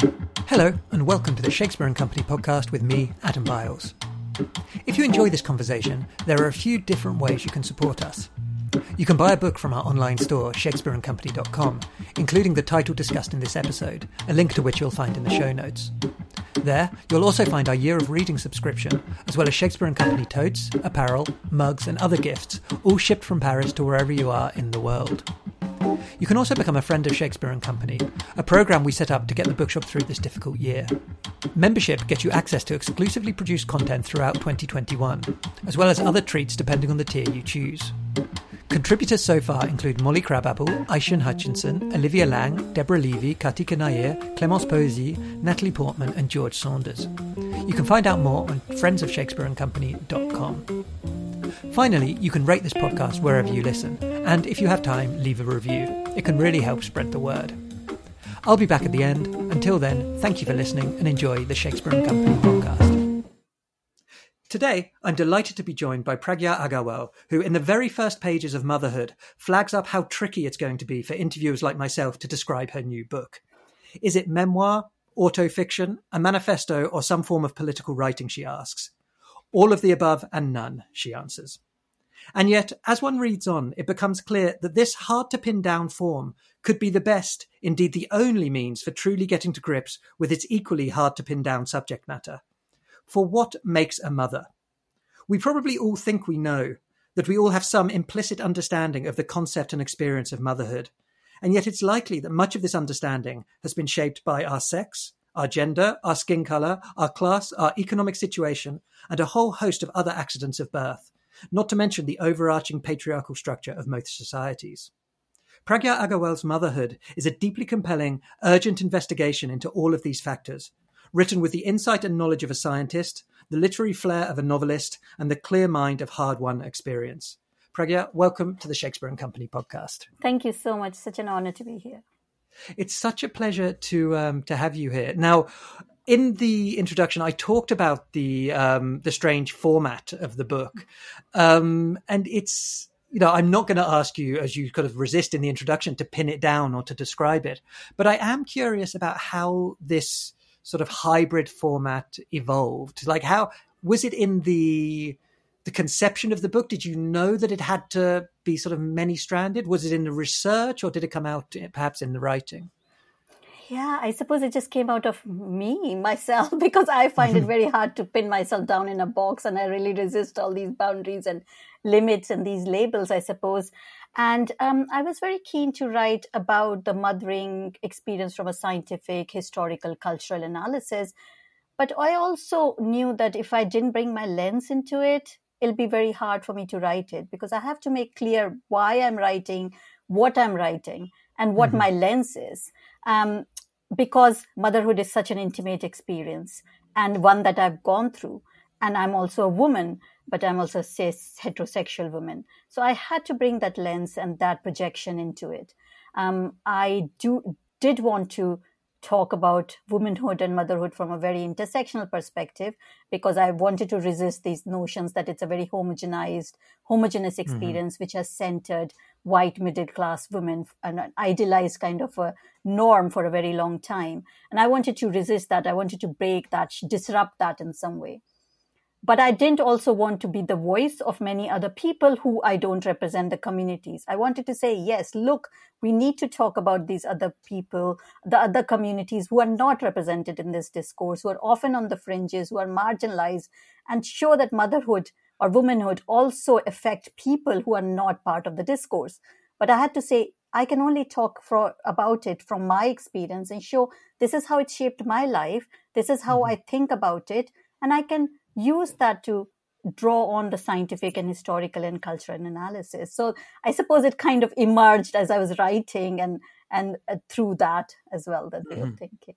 Hello, and welcome to the Shakespeare and Company podcast with me, Adam Biles. If you enjoy this conversation, there are a few different ways you can support us. You can buy a book from our online store, shakespeareandcompany.com, including the title discussed in this episode, a link to which you'll find in the show notes. There, you'll also find our year of reading subscription, as well as Shakespeare and Company totes, apparel, mugs, and other gifts, all shipped from Paris to wherever you are in the world. You can also become a friend of Shakespeare and Company, a program we set up to get the bookshop through this difficult year. Membership gets you access to exclusively produced content throughout 2021, as well as other treats depending on the tier you choose. Contributors so far include Molly Crabapple, Aishan Hutchinson, Olivia Laing, Deborah Levy, Karthika Nair, Clemence Poesy, Natalie Portman, and George Saunders. You can find out more on friendsofshakespeareandcompany.com. Finally, you can rate this podcast wherever you listen, and if you have time, leave a review. It can really help spread the word. I'll be back at the end. Until then, thank you for listening and enjoy the Shakespeare and Company podcast. Today, I'm delighted to be joined by Pragya Agarwal, who, in the very first pages of Motherhood, flags up how tricky it's going to be for interviewers like myself to describe her new book. Is it memoir, autofiction, a manifesto, or some form of political writing, she asks. All of the above and none, she answers. And yet, as one reads on, it becomes clear that this hard to pin down form could be the best, indeed the only means for truly getting to grips with its equally hard to pin down subject matter. For what makes a mother? We probably all think we know, that we all have some implicit understanding of the concept and experience of motherhood. And yet it's likely that much of this understanding has been shaped by our sex, our gender, our skin color, our class, our economic situation, and a whole host of other accidents of birth, not to mention the overarching patriarchal structure of most societies. Pragya Agarwal's Motherhood is a deeply compelling, urgent investigation into all of these factors, written with the insight and knowledge of a scientist, the literary flair of a novelist, and the clear mind of hard won experience. Pragya, welcome to the Shakespeare and Company podcast. Thank you so much. Such an honor to be here. It's such a pleasure to um, to have you here. Now, in the introduction, I talked about the um, the strange format of the book, um, and it's you know I'm not going to ask you as you kind of resist in the introduction to pin it down or to describe it, but I am curious about how this sort of hybrid format evolved. Like how was it in the the conception of the book? Did you know that it had to be sort of many stranded? Was it in the research or did it come out perhaps in the writing? Yeah, I suppose it just came out of me, myself, because I find it very hard to pin myself down in a box and I really resist all these boundaries and limits and these labels, I suppose. And um, I was very keen to write about the mothering experience from a scientific, historical, cultural analysis. But I also knew that if I didn't bring my lens into it, it'll be very hard for me to write it because I have to make clear why I'm writing, what I'm writing, and what mm-hmm. my lens is. Um, because motherhood is such an intimate experience and one that I've gone through. And I'm also a woman, but I'm also a cis heterosexual woman. So I had to bring that lens and that projection into it. Um, I do did want to talk about womanhood and motherhood from a very intersectional perspective because I wanted to resist these notions that it's a very homogenized, homogeneous mm-hmm. experience mm-hmm. which has centered white middle class women an idealized kind of a norm for a very long time. And I wanted to resist that. I wanted to break that, disrupt that in some way but I didn't also want to be the voice of many other people who I don't represent the communities. I wanted to say, yes, look, we need to talk about these other people, the other communities who are not represented in this discourse, who are often on the fringes, who are marginalized, and show that motherhood or womanhood also affect people who are not part of the discourse. But I had to say, I can only talk for, about it from my experience and show this is how it shaped my life. This is how mm-hmm. I think about it. And I can use that to draw on the scientific and historical and cultural analysis. So I suppose it kind of emerged as I was writing and and uh, through that as well that way mm-hmm. of thinking.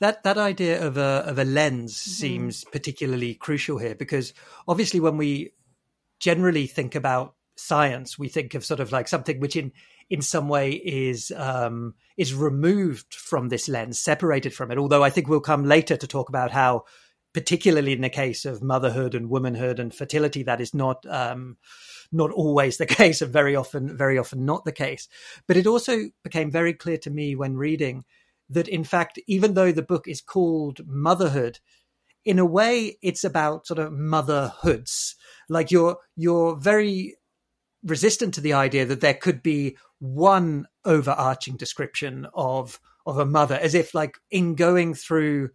That that idea of a of a lens mm-hmm. seems particularly crucial here because obviously when we generally think about science, we think of sort of like something which in in some way is um, is removed from this lens, separated from it. Although I think we'll come later to talk about how particularly in the case of motherhood and womanhood and fertility, that is not um, not always the case, and very often, very often not the case. But it also became very clear to me when reading that in fact, even though the book is called Motherhood, in a way it's about sort of motherhoods. Like you're you're very resistant to the idea that there could be one overarching description of of a mother, as if like in going through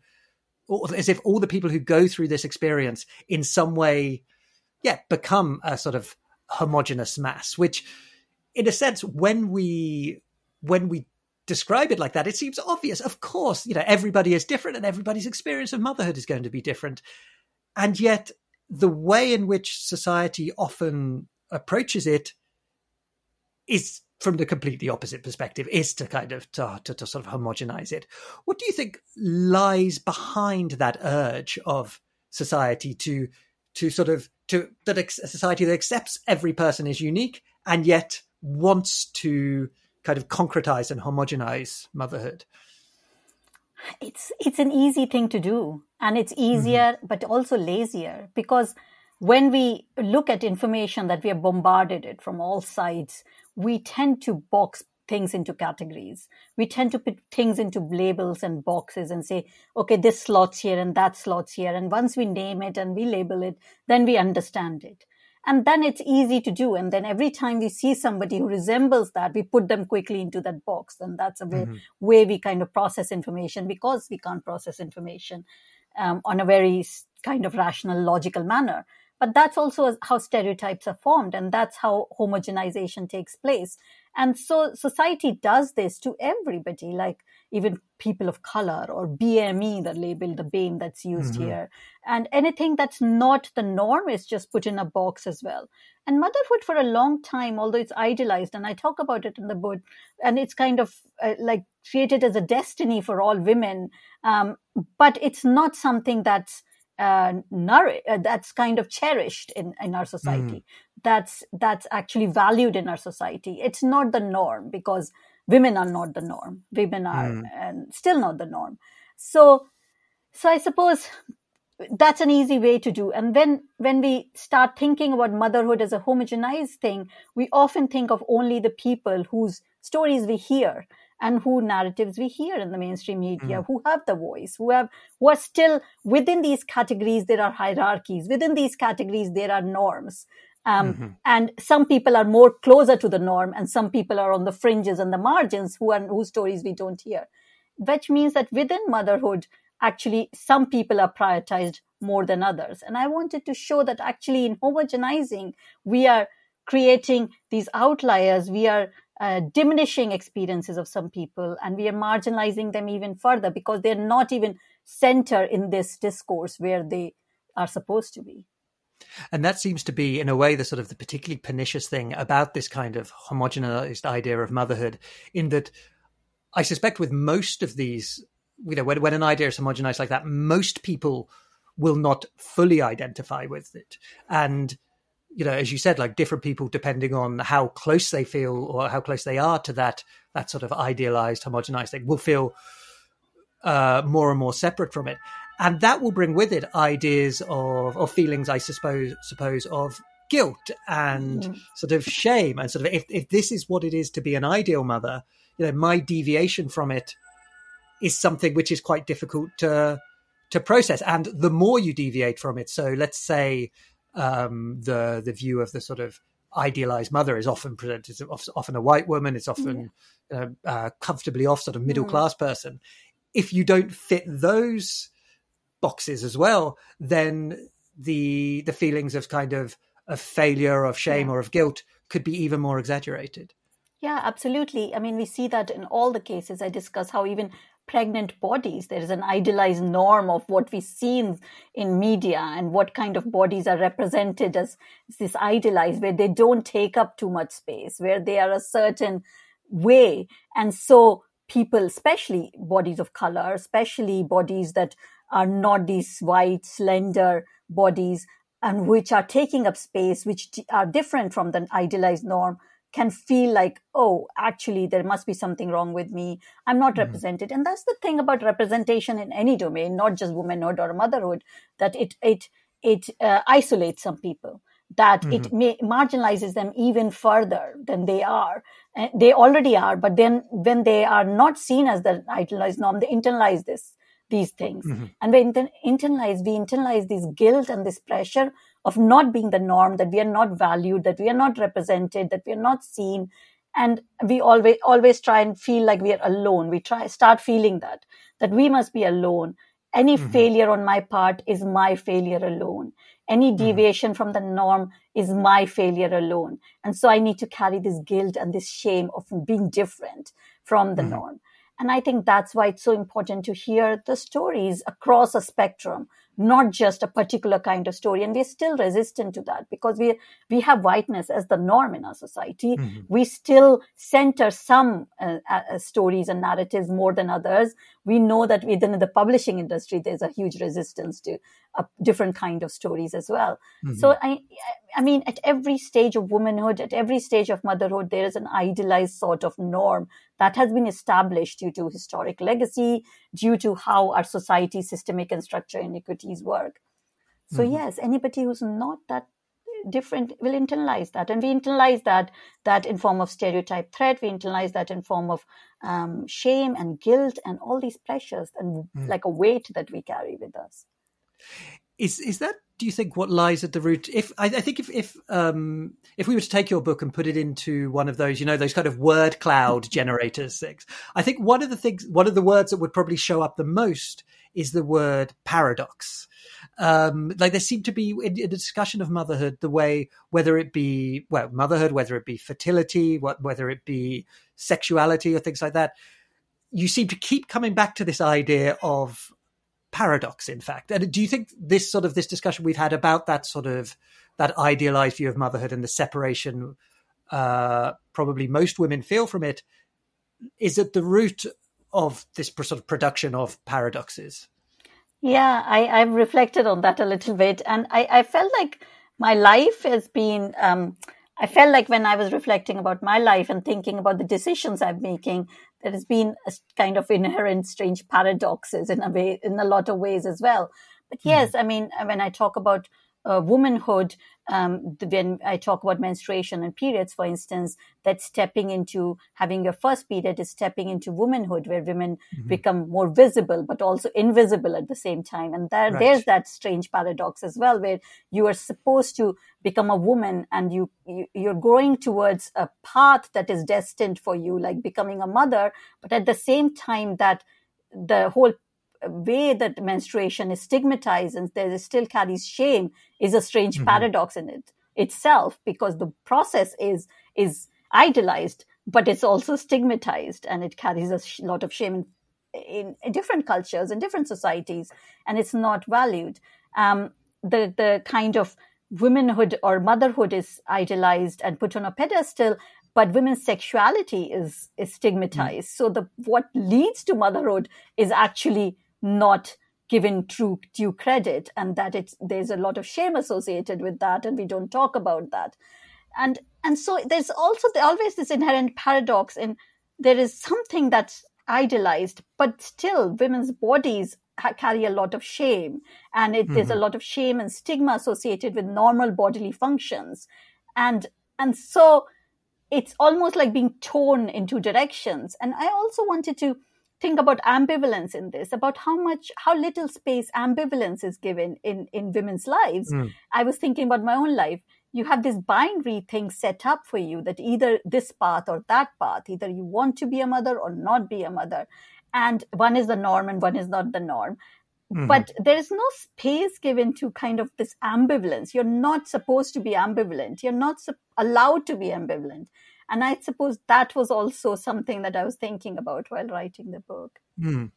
as if all the people who go through this experience in some way, yeah, become a sort of homogenous mass, which in a sense, when we when we describe it like that, it seems obvious. Of course, you know, everybody is different and everybody's experience of motherhood is going to be different. And yet the way in which society often approaches it is from the completely opposite perspective is to kind of to, to, to, sort of homogenize it what do you think lies behind that urge of society to to sort of to that a society that accepts every person is unique and yet wants to kind of concretize and homogenize motherhood it's it's an easy thing to do and it's easier mm-hmm. but also lazier because when we look at information that we are bombarded it from all sides we tend to box things into categories. We tend to put things into labels and boxes and say, okay, this slots here and that slots here. And once we name it and we label it, then we understand it. And then it's easy to do. And then every time we see somebody who resembles that, we put them quickly into that box. And that's a way, mm-hmm. way we kind of process information because we can't process information um, on a very kind of rational, logical manner. But that's also how stereotypes are formed, and that's how homogenization takes place. And so society does this to everybody, like even people of color or BME, the label, the BAME that's used mm-hmm. here. And anything that's not the norm is just put in a box as well. And motherhood for a long time, although it's idealized, and I talk about it in the book, and it's kind of uh, like created as a destiny for all women, um, but it's not something that's uh, uh, that's kind of cherished in, in our society. Mm. That's that's actually valued in our society. It's not the norm because women are not the norm. Women are mm. and still not the norm. So so I suppose that's an easy way to do. And when when we start thinking about motherhood as a homogenized thing, we often think of only the people whose stories we hear and who narratives we hear in the mainstream media, mm. who have the voice, who have who are still within these categories. There are hierarchies within these categories. There are norms. Um, mm-hmm. And some people are more closer to the norm, and some people are on the fringes and the margins, who are whose stories we don't hear. Which means that within motherhood, actually, some people are prioritized more than others. And I wanted to show that actually, in homogenizing, we are creating these outliers. We are uh, diminishing experiences of some people and we are marginalizing them even further because they're not even center in this discourse where they are supposed to be. And that seems to be in a way the sort of the particularly pernicious thing about this kind of homogenized idea of motherhood in that i suspect with most of these you know when, when an idea is homogenized like that most people will not fully identify with it. And you know, as you said, like different people, depending on how close they feel or how close they are to that that sort of idealized, homogenized thing, will feel uh, more and more separate from it, and that will bring with it ideas of or feelings, I suppose, suppose of guilt and mm. sort of shame, and sort of if if this is what it is to be an ideal mother, you know, my deviation from it is something which is quite difficult to to process, and the more you deviate from it, so let's say um, the the view of the sort of idealized mother is often presented as often a white woman. It's often yeah. uh, uh, comfortably off, sort of middle mm. class person. If you don't fit those boxes as well, then the the feelings of kind of of failure, of shame, yeah. or of guilt could be even more exaggerated. Yeah, absolutely. I mean, we see that in all the cases I discuss how even pregnant bodies. There is an idealized norm of what we see in, in media and what kind of bodies are represented as this idealized, where they don't take up too much space, where they are a certain way. And so people, especially bodies of color, especially bodies that are not these white, slender bodies, and which are taking up space, which are different from the idealized norm, can feel like, oh, actually, there must be something wrong with me. I'm not mm-hmm. represented. And that's the thing about representation in any domain, not just womanhood or motherhood, that it, it, it uh, isolates some people. that mm-hmm. it may, marginalizes them even further than they are. And they already are, but then when they are not seen as the idealized norm, they internalize this these things. Mm-hmm. And we inter- internalize, we internalize this guilt and this pressure of not being the norm, that we are not valued, that we are not represented, that we are not seen. And we always, always try and feel like we are alone. We try, start feeling that, that we must be alone. Any mm-hmm. failure on my part is my failure alone. Any mm-hmm. deviation mm-hmm. from the norm is my failure alone. And so I need to carry this guilt and this shame of being different from the mm-hmm. norm. And I think that's why it's so important to hear the stories across a spectrum not just a particular kind of story. And we're still resistant to that because we we have whiteness as the norm in our society. Mm-hmm. we still center some uh, uh, stories and narratives more than others we know that within the publishing industry there's a huge resistance to a different kind of stories as well mm-hmm. so i i mean at every stage of womanhood at every stage of motherhood there is an idealized sort of norm that has been established due to historic legacy due to how our society systemic and structure inequities work so mm-hmm. yes anybody who's not that different will internalize that. And we internalize that that in form of stereotype threat. We internalize that in form of um, shame and guilt and all these pressures and mm. like a weight that we carry with us. Is is that do you think what lies at the root? If i, I think if if um if we were to take your book and put it into one of those you know those kind of word cloud generators things i think one of the things one of the words that would probably show up the most is the word paradox. Um, like there seemed to be in, in, a discussion of motherhood the way whether it be well motherhood whether it be fertility what whether it be sexuality or things like that you seem to keep coming back to this idea of paradox in fact. And do you think this sort of this discussion we've had about that sort of that idealized view of motherhood and the separation uh, probably most women feel from it is at the root of this sort of production of paradoxes yeah, I, I've reflected on that a little bit, and I, I felt like my life has been. Um, I felt like when I was reflecting about my life and thinking about the decisions I'm making, there has been a kind of inherent strange paradoxes in a way, in a lot of ways as well. But hmm. yes, mm. I mean, when I talk about uh, womanhood, um, when I talk about menstruation and periods, for instance, that stepping into having your first period is stepping into womanhood, where women mm-hmm. become more visible, but also invisible at the same time. And there, right. there's that strange paradox as well, where you are supposed to become a woman and you, you you're going towards a path that is destined for you, like becoming a mother, but at the same time that the whole way that menstruation is stigmatized and there still carries shame is a strange mm-hmm. paradox in it itself because the process is is idolized but it's also stigmatized and it carries a sh- lot of shame in, in, different cultures and different societies and it's not valued um, the the kind of womanhood or motherhood is idolized and put on a pedestal but women's sexuality is is stigmatized mm. so the what leads to motherhood is actually not given true due credit and that it's there's a lot of shame associated with that and we don't talk about that and and so there's also always this inherent paradox in there is something that's idolized but still women's bodies carry a lot of shame and it, mm-hmm. there's a mm-hmm. lot of shame and stigma associated with normal bodily functions and and so it's almost like being torn in two directions and i also wanted to think about ambivalence in this about how much how little space ambivalence is given in in women's lives. Mm. i was thinking about my own life. You have this binary thing set up for you that either this path or that path either you want to be a mother or not be a mother. And one is the norm and one is not the norm. Mm-hmm. but there is no space given to kind of this ambivalence. You're not supposed to be ambivalent. You're not su- allowed to be ambivalent and I suppose that was also something that I was thinking about while writing the book. Mm.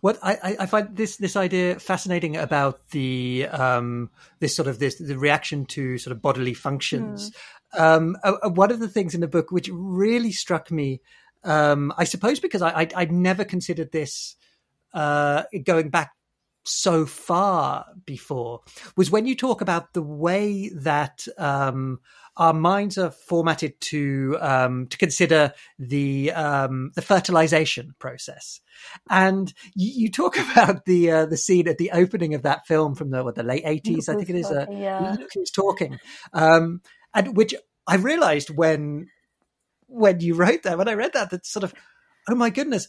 What I, I, find this this idea fascinating about the um, this sort of this the reaction to sort of bodily functions. Mm. Um, uh, uh, one of the things in the book which really struck me, um, I suppose, because I, I would never considered this uh, going back so far before was when you talk about the way that um, our minds are formatted to um, to consider the um, the fertilization process, and you, you talk about the uh, the scene at the opening of that film from the what, the late eighties, I think it is. Uh, yeah. Look Who's Talking, um, and which I realized when when you wrote that when I read that that sort of oh my goodness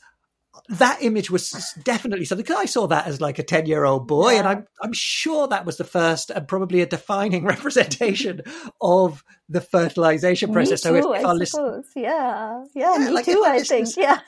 that image was definitely something because I saw that as like a 10 year old boy yeah. and I'm I'm sure that was the first and probably a defining representation of the fertilization process. Me too, so if, if I suppose. yeah. Yeah, yeah me like too, I think. Yeah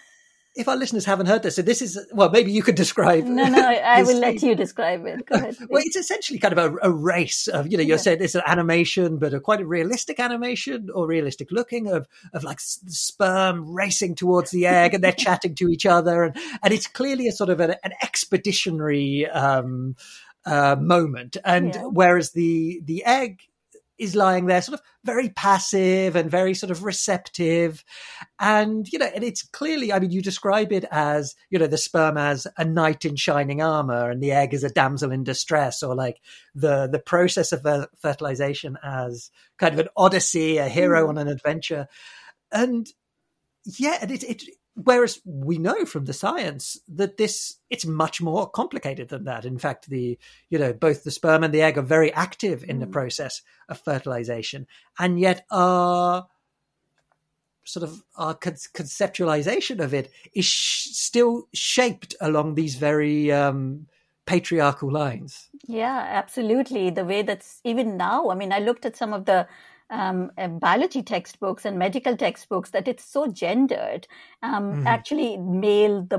if our listeners haven't heard this, so this is well, maybe you could describe. No, no, I will let you describe it. Go ahead. well, it's essentially kind of a, a race of you know you're yeah. saying it's an animation, but a quite a realistic animation or realistic looking of of like sperm racing towards the egg, and they're chatting to each other, and and it's clearly a sort of an, an expeditionary. Um, uh, moment, and yeah. whereas the the egg is lying there sort of very passive and very sort of receptive. And, you know, and it's clearly, I mean, you describe it as, you know, the sperm as a knight in shining armor and the egg as a damsel in distress or like the, the process of fertilization as kind of an odyssey, a hero mm. on an adventure. And yeah, and it, it, whereas we know from the science that this it's much more complicated than that. In fact the you know both the sperm and the egg are very active in mm. the process of fertilization. And yet our sort of our conceptualization of it is sh- still shaped along these very um, patriarchal lines. Yeah absolutely. The way that's even now i mean i looked at some of the um, uh, biology textbooks and medical textbooks that it's so gendered. Um, mm-hmm. Actually, male the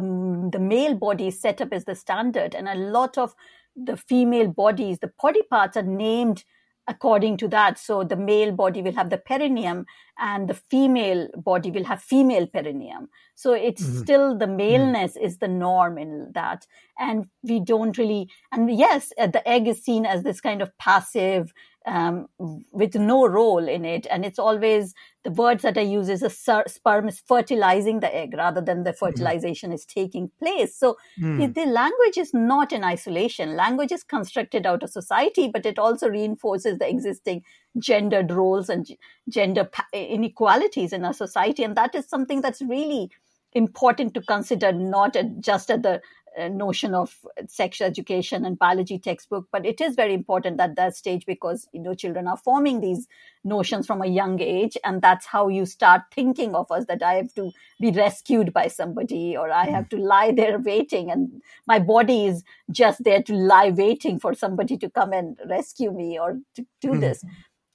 the male body set up as the standard, and a lot of the female bodies, the body parts are named according to that. So the male body will have the perineum and the female body will have female perineum. So it's mm-hmm. still the mm-hmm. maleness mm-hmm. is the norm in that. And we don't really, and yes, uh, the egg is seen as this kind of passive, um, with no role in it. And it's always the words that I use is a sperm is fertilizing the egg rather than the mm-hmm. fertilization mm-hmm. is taking place. So mm. the, the, language is not in isolation. Language is constructed out of society, but it also reinforces the existing gendered roles and gender inequalities in our society. And that is something that's really important to consider, not just at the notion of sex education and biology textbook but it is very important at that stage because you know children are forming these notions from a young age and that's how you start thinking of us that i have to be rescued by somebody or i have to lie there waiting and my body is just there to lie waiting for somebody to come and rescue me or to do mm-hmm. this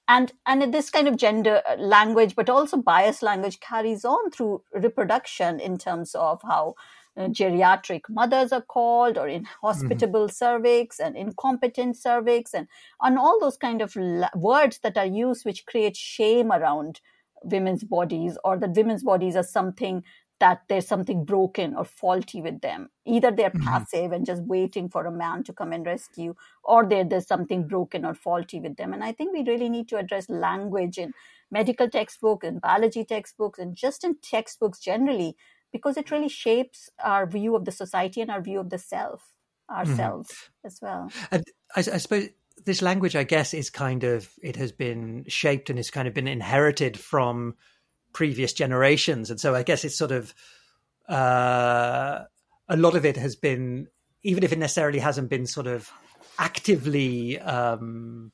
and and this kind of gender uh, language but also bias language carries on through reproduction in terms of how uh, geriatric mothers are called or inhospitable mm-hmm. cervix and incompetent cervix and on all those kind of la- words that are used which create shame around women's bodies or that women's bodies are something that there's something broken or faulty with them either they're mm-hmm. passive and just waiting for a man to come and rescue or there's something broken or faulty with them and i think we really need to address language in medical textbooks and biology textbooks and just in textbooks generally because it really shapes our view of the society and our view of the self ourselves mm-hmm. as well and I, I, suppose this language i guess is kind of it has been shaped and it's kind of been inherited from previous generations and so i guess it's sort of uh, a lot of it has been even if it necessarily hasn't been sort of actively um,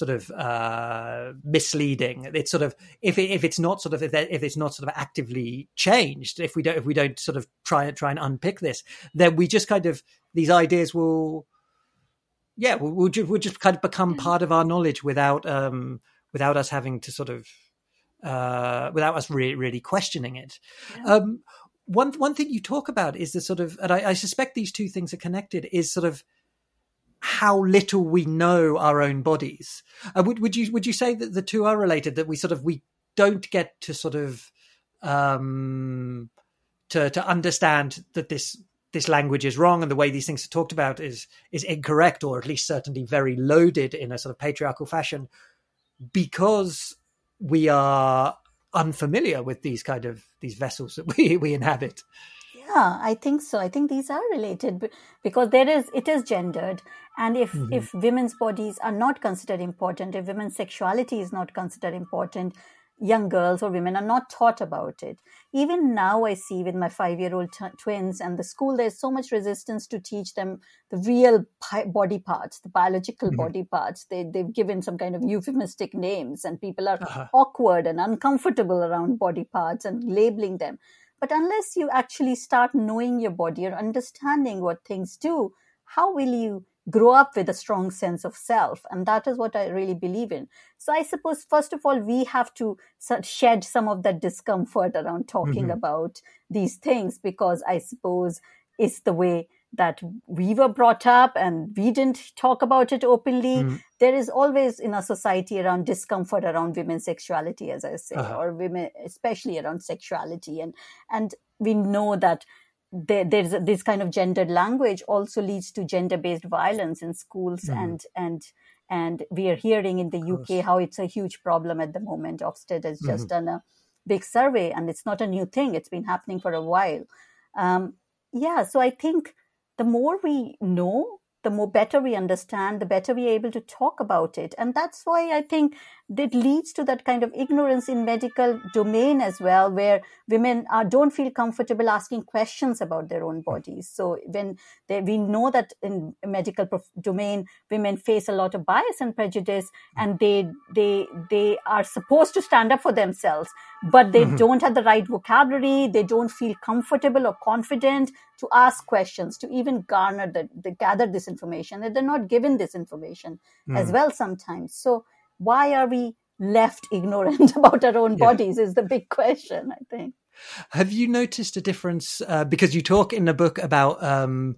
sort of uh, misleading. It's sort of if it, if it's not sort of if, if it's not sort of actively changed, if we don't if we don't sort of try and try and unpick this, then we just kind of these ideas will, yeah, will will just, will just kind of become part of our knowledge without um without us having to sort of uh without us really really questioning it. Yeah. Um, one one thing you talk about is the sort of, and I, I suspect these two things are connected. Is sort of how little we know our own bodies. Uh, would would you would you say that the two are related? That we sort of we don't get to sort of um, to to understand that this this language is wrong and the way these things are talked about is is incorrect or at least certainly very loaded in a sort of patriarchal fashion because we are unfamiliar with these kind of these vessels that we we inhabit Yeah, I think so. I think these are related because there is it is gendered, and if mm-hmm. if women's bodies are not considered important, if women's sexuality is not considered important, young girls or women are not taught about it. Even now, I see with my five year old t- twins and the school, there's so much resistance to teach them the real pi- body parts, the biological mm-hmm. body parts. They, they've given some kind of euphemistic names, and people are uh-huh. awkward and uncomfortable around body parts and labeling them. But unless you actually start knowing your body or understanding what things do, how will you grow up with a strong sense of self and that is what i really believe in so i suppose first of all we have to shed some of that discomfort around talking mm-hmm. about these things because i suppose it's the way that we were brought up and we didn't talk about it openly mm-hmm. there is always in our society around discomfort around women's sexuality as i say uh-huh. or women especially around sexuality and and we know that there, there's this kind of gendered language also leads to gender-based violence in schools mm. and and and we are hearing in the UK how it's a huge problem at the moment. Ofsted has just mm-hmm. done a big survey, and it's not a new thing; it's been happening for a while. Um, yeah, so I think the more we know the more better we understand, the better we're able to talk about it. And that's why I think it leads to that kind of ignorance in medical domain as well, where women are, don't feel comfortable asking questions about their own bodies. So when they, we know that in medical domain, women face a lot of bias and prejudice, and they they they are supposed to stand up for themselves, but they mm-hmm. don't have the right vocabulary. They don't feel comfortable or confident to ask questions, to even garner the, the gather this information. That they're not given this information mm. as well sometimes. So why are we left ignorant about our own yeah. bodies is the big question, I think. Have you noticed a difference? Uh, because you talk in the book about um,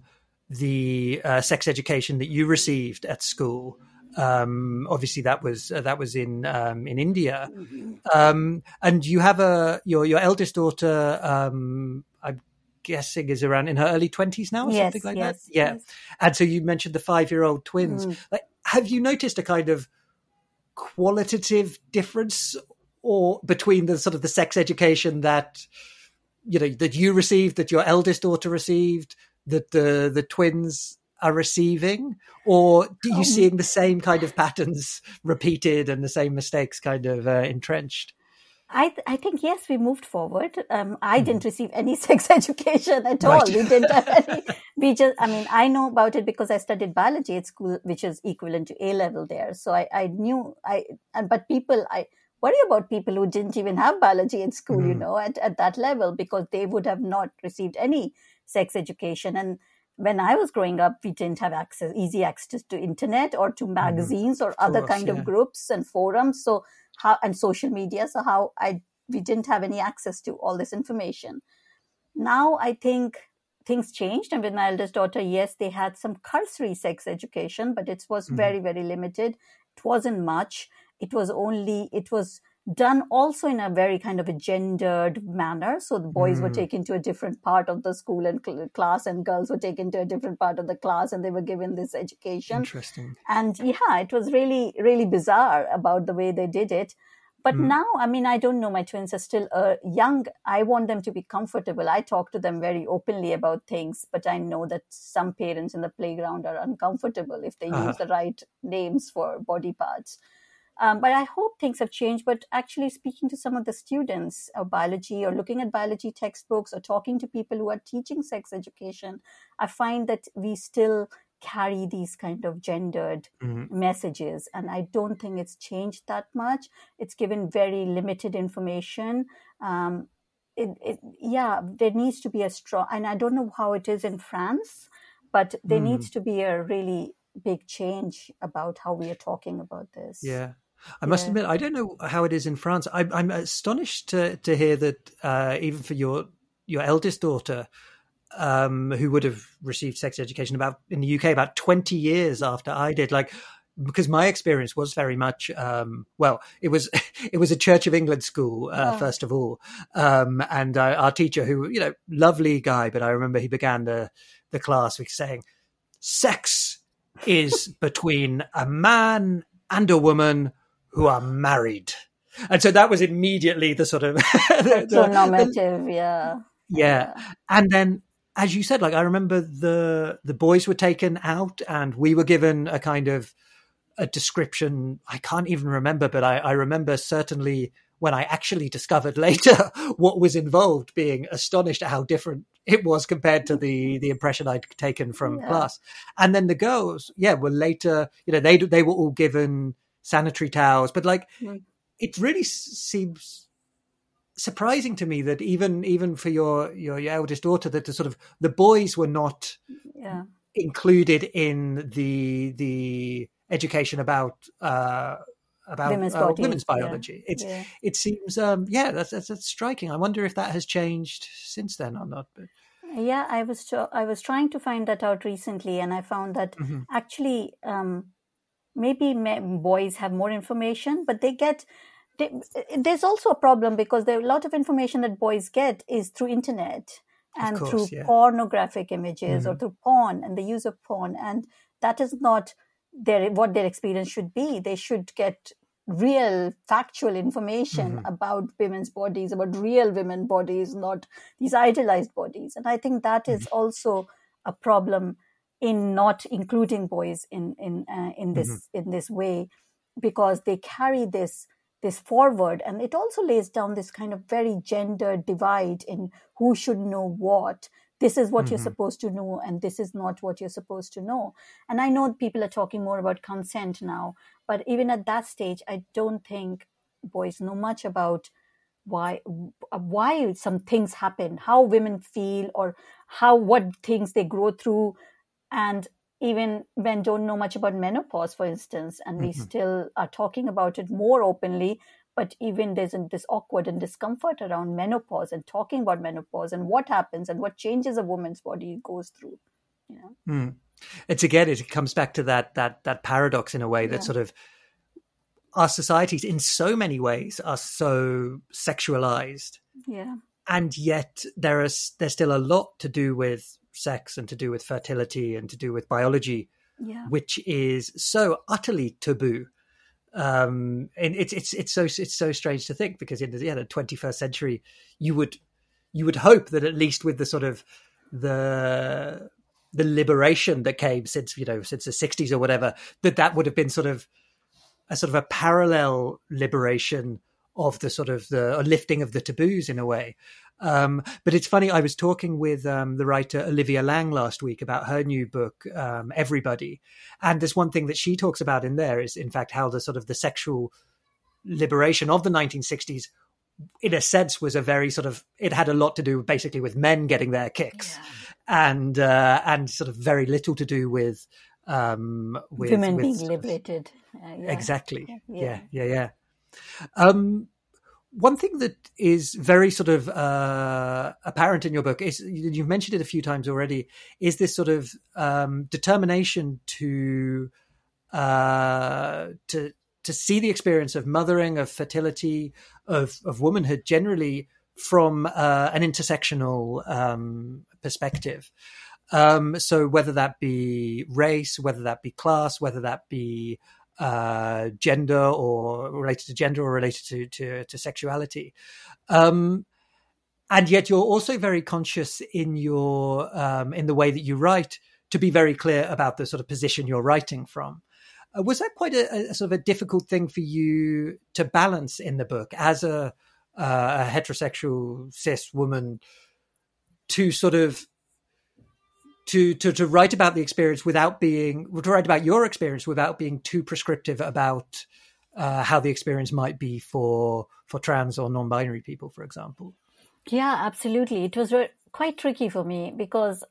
the uh, sex education that you received at school. Um, obviously, that was uh, that was in um, in India, mm-hmm. Um, and you have a your your eldest daughter. Um, I'm guessing is around in her early twenties now, or yes, something like yes, that. Yeah, yes. and so you mentioned the five year old twins. Mm. Like, have you noticed a kind of qualitative difference or between the sort of the sex education that you know that you received that your eldest daughter received that the the twins are receiving? Or do you um, seeing the same kind of patterns repeated and the same mistakes kind of uh, entrenched I, th- I think yes, we moved forward. Um, I mm. didn't receive any sex education at all. We didn't have any. We just, I mean, I know about it because I studied biology at school, which is equivalent to A level there. So I, I knew I, but people, I worry about people who didn't even have biology in school, mm. you know, at, at that level because they would have not received any sex education. And when I was growing up, we didn't have access, easy access to internet or to mm-hmm. magazines mm. or other kind yeah. of groups and forums. So how and social media so how i we didn't have any access to all this information now i think things changed and with my eldest daughter yes they had some cursory sex education but it was mm-hmm. very very limited it wasn't much it was only it was done also in a very kind of a gendered manner. So the boys mm. were taken to a different part of the school and cl- class and girls were taken to a different part of the class and they were given this education. Interesting. And yeah it was really really bizarre about the way they did it. But mm. now i mean i don't know. My twins are still uh, young. I want them to be comfortable. I talk to them very openly about things but i know that some parents in the playground are uncomfortable if they uh-huh. use the right names for body parts um, but I hope things have changed. But actually, speaking to some of the students of biology or looking at biology textbooks or talking to people who are teaching sex education, I find that we still carry these kind of gendered mm-hmm. messages. And I don't think it's changed that much. It's given very limited information. Um, it, it, yeah, there needs to be a strong, and I don't know how it is in France, but there mm. needs to be a really big change about how we are talking about this. Yeah. I must yeah. admit, I don't know how it is in France. I, am astonished to to hear that uh, even for your your eldest daughter, um, who would have received sex education about in the UK about 20 years after I did, like because my experience was very much um, well it was it was a church of england school uh, oh. first of all um, and uh, our teacher who you know lovely guy but i remember he began the the class with saying sex is between a man and a woman who are married. And so that was immediately the sort of the, normative, yeah. Yeah. And then as you said, like I remember the the boys were taken out and we were given a kind of a description. I can't even remember, but I, I remember certainly when I actually discovered later what was involved, being astonished at how different it was compared to the the impression I'd taken from yeah. class. And then the girls, yeah, were later. You know, they they were all given sanitary towels, but like mm. it really seems surprising to me that even even for your your, your eldest daughter that the sort of the boys were not yeah. included in the the education about uh, about women's, uh, women's biology. Yeah. It's yeah. it seems um, yeah that's, that's, that's striking. I wonder if that has changed since then or not. But yeah, I was I was trying to find that out recently, and I found that mm-hmm. actually um, maybe boys have more information, but they get there's also a problem because there a lot of information that boys get is through internet and course, through yeah. pornographic images mm-hmm. or through porn and the use of porn and that is not their what their experience should be they should get real factual information mm-hmm. about women's bodies about real women bodies not these idealized bodies and i think that is mm-hmm. also a problem in not including boys in in uh, in this mm-hmm. in this way because they carry this this forward and it also lays down this kind of very gender divide in who should know what this is what mm-hmm. you're supposed to know and this is not what you're supposed to know and i know people are talking more about consent now but even at that stage i don't think boys know much about why why some things happen how women feel or how what things they grow through and even men don't know much about menopause, for instance, and we mm-hmm. still are talking about it more openly. But even there's this awkward and discomfort around menopause and talking about menopause and what happens and what changes a woman's body goes through. You know, mm. it's again it comes back to that that that paradox in a way that yeah. sort of our societies in so many ways are so sexualized. Yeah. And yet there is there's still a lot to do with sex and to do with fertility and to do with biology, yeah. which is so utterly taboo. Um, and it's it's it's so it's so strange to think because in the, yeah, the 21st century, you would you would hope that at least with the sort of the the liberation that came since you know since the 60s or whatever that that would have been sort of a sort of a parallel liberation of the sort of the lifting of the taboos in a way um, but it's funny, I was talking with um, the writer Olivia Laing last week about her new book, um, Everybody. And there's one thing that she talks about in there is, in fact, how the sort of the sexual liberation of the 1960s in a sense was a very sort of it had a lot to do basically with men getting their kicks yeah. and uh, and sort of very little to do with um with women with, being liberated uh, yeah. exactly yeah yeah yeah, yeah. Um, one thing that is very sort of uh, apparent in your book is you've mentioned it a few times already is this sort of um, determination to uh, to to see the experience of mothering of fertility of of womanhood generally from uh, an intersectional um, perspective. Um, so whether that be race whether that be class whether that be uh, gender or related to gender or related to to, to sexuality. Um, and yet you're also very conscious in your um, in the way that you write to be very clear about the sort of position you're writing from. Uh, was that quite a, a, sort of a difficult thing for you to balance in the book as a, uh, a heterosexual cis woman to sort of to, to to write about the experience without being to write about your experience without being too prescriptive about uh, how the experience might be for for trans or non-binary people, for example. Yeah, absolutely. It was re- quite tricky for me because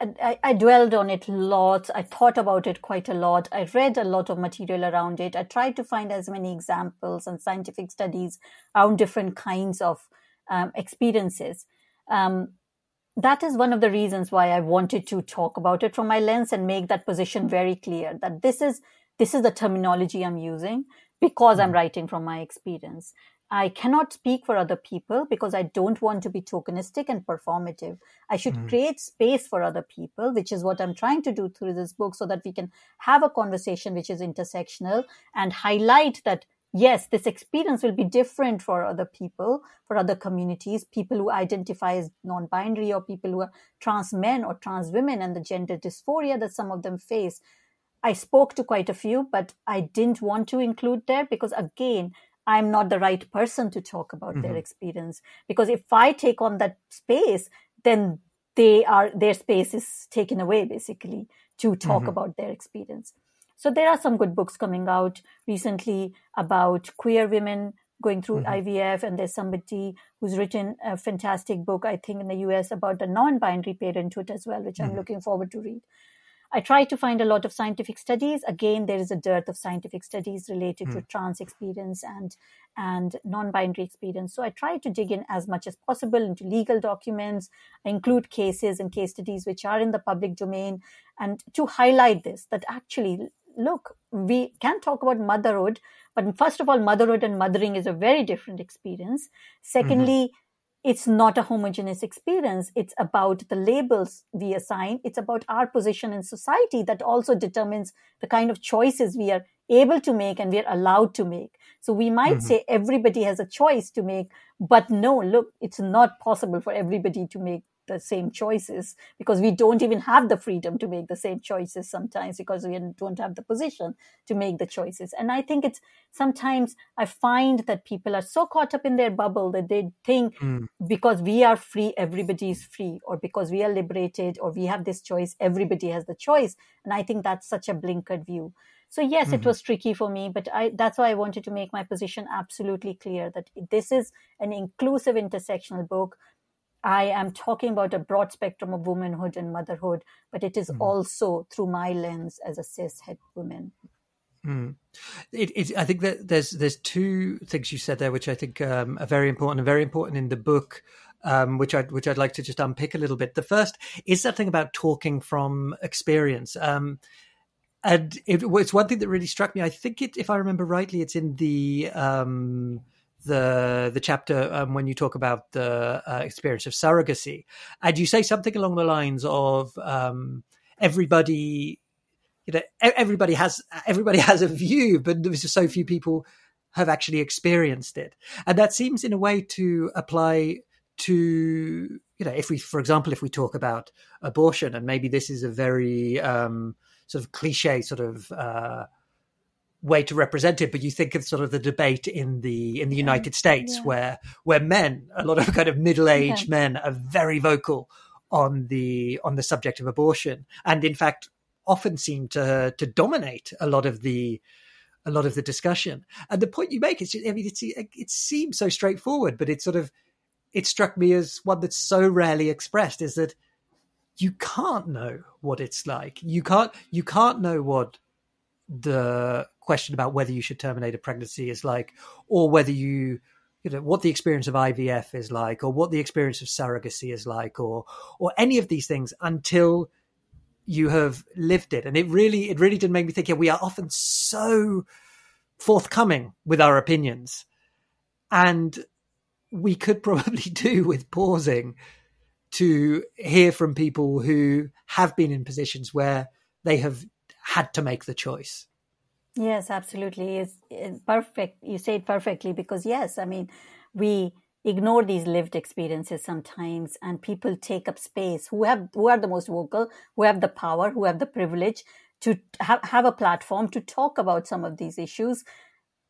I, I, dwelled on it a lot. I thought about it quite a lot. I read a lot of material around it. I tried to find as many examples and scientific studies around different kinds of um, experiences. Um, that is one of the reasons why I wanted to talk about it from my lens and make that position very clear that this is this is the terminology I'm using because I'm mm. writing from my experience. I cannot speak for other people because I don't want to be tokenistic and performative. I should mm. create space for other people, which is what I'm trying to do through this book so that we can have a conversation which is intersectional and highlight that yes, this experience will be different for other people, for other communities, people who identify as non binary or people who are trans men or trans women and the gender dysphoria that some of them face. I spoke to quite a few, but I didn't want to include there because, again, I'm not the right person to talk about mm-hmm. their experience. Because if I take on that space, then they are their space is taken away basically to talk mm-hmm. about their experience. So there are some good books coming out recently about queer women going through mm-hmm. IVF, and there's somebody who's written a fantastic book, I think, in the US about the non-binary parenthood as well, which mm-hmm. I'm looking forward to read. I try to find a lot of scientific studies. Again, there is a dearth of scientific studies related mm. to trans experience and and non-binary experience. So I try to dig in as much as possible into legal documents. I include cases and case studies which are in the public domain, and to highlight this that actually look, we can talk about motherhood, but first of all, motherhood and mothering is a very different experience. Secondly, mm-hmm. it's not a homogeneous experience. It's about the labels we assign. It's about our position in society that also determines the kind of choices we are able to make and we are allowed to make. So we might mm-hmm. say everybody has a choice to make, but no, look, it's not possible for everybody to make the same choices because we don't even have the freedom to make the same choices sometimes because we don't have the position to make the choices. And I think it's sometimes I find that people are so caught up in their bubble that they think mm. because we are free, everybody is free, or because we are liberated or we have this choice, everybody has the choice. And I think that's such a blinkered view. So yes, mm-hmm. it was tricky for me, but I, that's why I wanted to make my position absolutely clear that this is an inclusive intersectional book I am talking about a broad spectrum of womanhood and motherhood, but it is mm. also through my lens as a cis het woman. Mm. It, it, I think that there's there's two things you said there, which I think um, are very important and very important in the book, um, which I which I'd like to just unpick a little bit. The first is something about talking from experience. Um, and it, it's one thing that really struck me. I think it, if I remember rightly, it's in the um, the the chapter um, when you talk about the uh, experience of surrogacy, and you say something along the lines of um, everybody, you know, everybody has everybody has a view, but there's just so few people have actually experienced it, and that seems in a way to apply to you know if we for example if we talk about abortion and maybe this is a very um, sort of cliche sort of uh, way to represent it, but you think of sort of the debate in the in the yeah. United States yeah. where where men, a lot of kind of middle aged yeah. men, are very vocal on the on the subject of abortion, and in fact often seem to to dominate a lot of the a lot of the discussion. And the point you make is, I mean, it's, it seems so straightforward, but it sort of it struck me as one that's so rarely expressed is that you can't know what it's like. You can't you can't know what the question about whether you should terminate a pregnancy is like, or whether you, you know, what the experience of IVF is like, or what the experience of surrogacy is like, or or any of these things until you have lived it. And it really, it really did make me think. Yeah, we are often so forthcoming with our opinions, and we could probably do with pausing to hear from people who have been in positions where they have had to make the choice. Yes, absolutely. It's, it's perfect. You say it perfectly because, yes, I mean, we ignore these lived experiences sometimes and people take up space who have who are the most vocal who have the power who have the privilege to have, have a platform to talk about some of these issues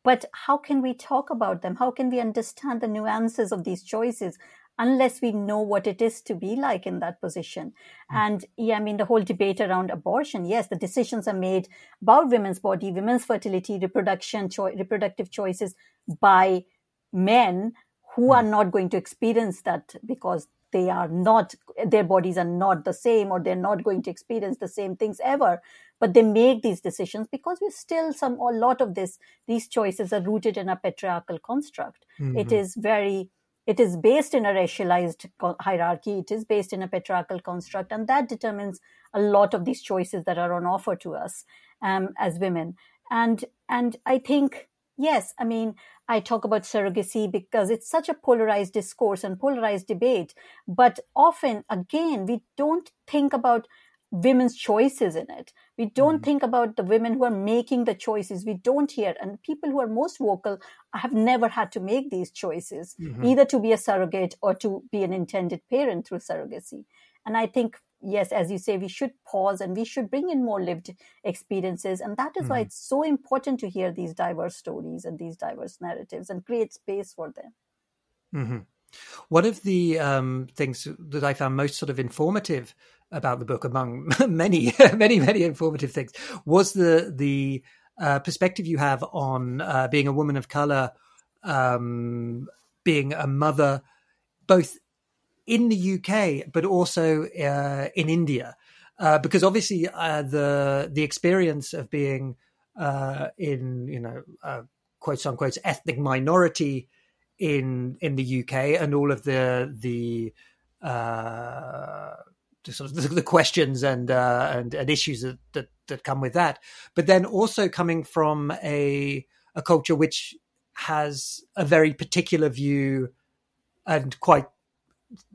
but how can we talk about them how can we understand the nuances of these choices unless we know what it is to be like in that position. Mm. And yeah, I mean, the whole debate around abortion, yes, the decisions are made about women's body, women's fertility, reproduction, cho- reproductive choices by men who mm. are not going to experience that because they are not, their bodies are not the same or they're not going to experience the same things ever. But they make these decisions because we're still some, a lot of this, these choices are rooted in a patriarchal construct. Mm-hmm. It is very, it is based in a racialized hierarchy. It is based in a patriarchal construct and that determines a lot of these choices that are on offer to us um, as women. And and i think yes i mean i talk about surrogacy because it's such a polarized discourse and polarized debate but often again we don't think about women's choices in it. We don't mm-hmm. think about the women who are making the choices. We don't hear. And people who are most vocal have never had to make these choices, mm-hmm. either to be a surrogate or to be an intended parent through surrogacy. And I think, yes, as you say, we should pause and we should bring in more lived experiences. And that is mm-hmm. why it's so important to hear these diverse stories and these diverse narratives and create space for them. Mm-hmm. One of the um, things that I found most sort of informative about the book, among many, many, many informative things, was the the uh, perspective you have on uh, being a woman of color, um, being a mother, both in the UK but also uh, in India, uh, because obviously uh, the the experience of being uh, in you know quotes unquote ethnic minority in in the UK and all of the the uh, sort of the, the questions and, uh, and and issues that, that that come with that, but then also coming from a a culture which has a very particular view and quite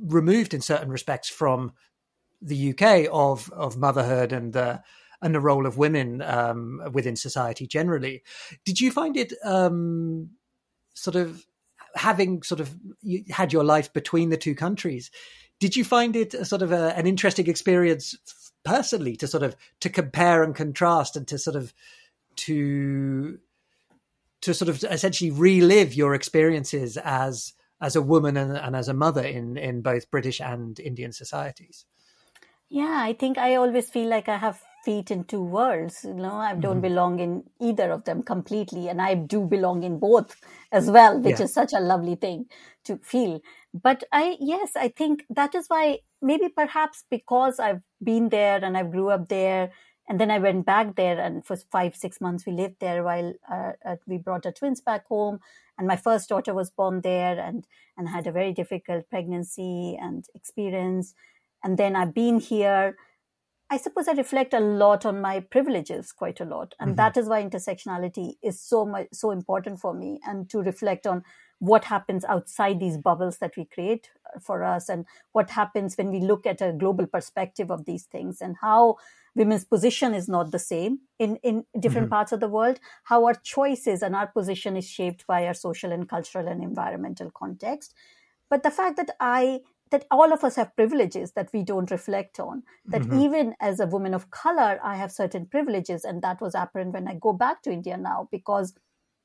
removed in certain respects from the UK of of motherhood and the and the role of women um, within society generally. Did you find it um, sort of having sort of had your life between the two countries? Did you find it a sort of a, an interesting experience personally to sort of to compare and contrast and to sort of to to sort of essentially relive your experiences as as a woman and, and as a mother in in both British and Indian societies? Yeah, I think I always feel like I have feet in two worlds. You know, I don't mm-hmm. belong in either of them completely, and I do belong in both as well, which yeah. is such a lovely thing to feel. But I, yes, I think that is why maybe perhaps because I've been there and I grew up there, and then I went back there, and for five, six months we lived there while uh, uh, we brought our twins back home, and my first daughter was born there, and and had a very difficult pregnancy and experience, and then I've been here I suppose I reflect a lot on my privileges quite a lot. And mm-hmm. that is why intersectionality is so much so important for me and to reflect on what happens outside these bubbles that we create for us and what happens when we look at a global perspective of these things and how women's position is not the same in, in different mm-hmm. parts of the world, how our choices and our position is shaped by our social and cultural and environmental context. But the fact that I that all of us have privileges that we don't reflect on. That mm-hmm. even as a woman of color, I have certain privileges. And that was apparent when I go back to India now because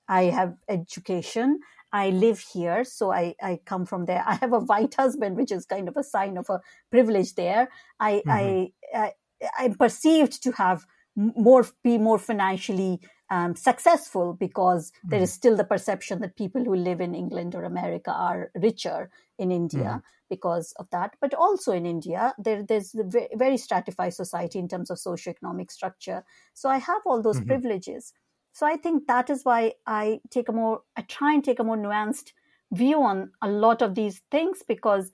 I have education. I live here, so I, I come from there. I have a white husband, which is kind of a sign of a privilege there. I, mm-hmm. I, I, I'm perceived to have more, be more financially um, successful because mm-hmm. there is still the perception that people who live in England or America are richer in India mm-hmm. because of that. But also in India, there, there's a very stratified society in terms of socioeconomic structure. So I have all those mm-hmm. privileges. So I think that is why I take a more, I try and take a more nuanced view on a lot of these things because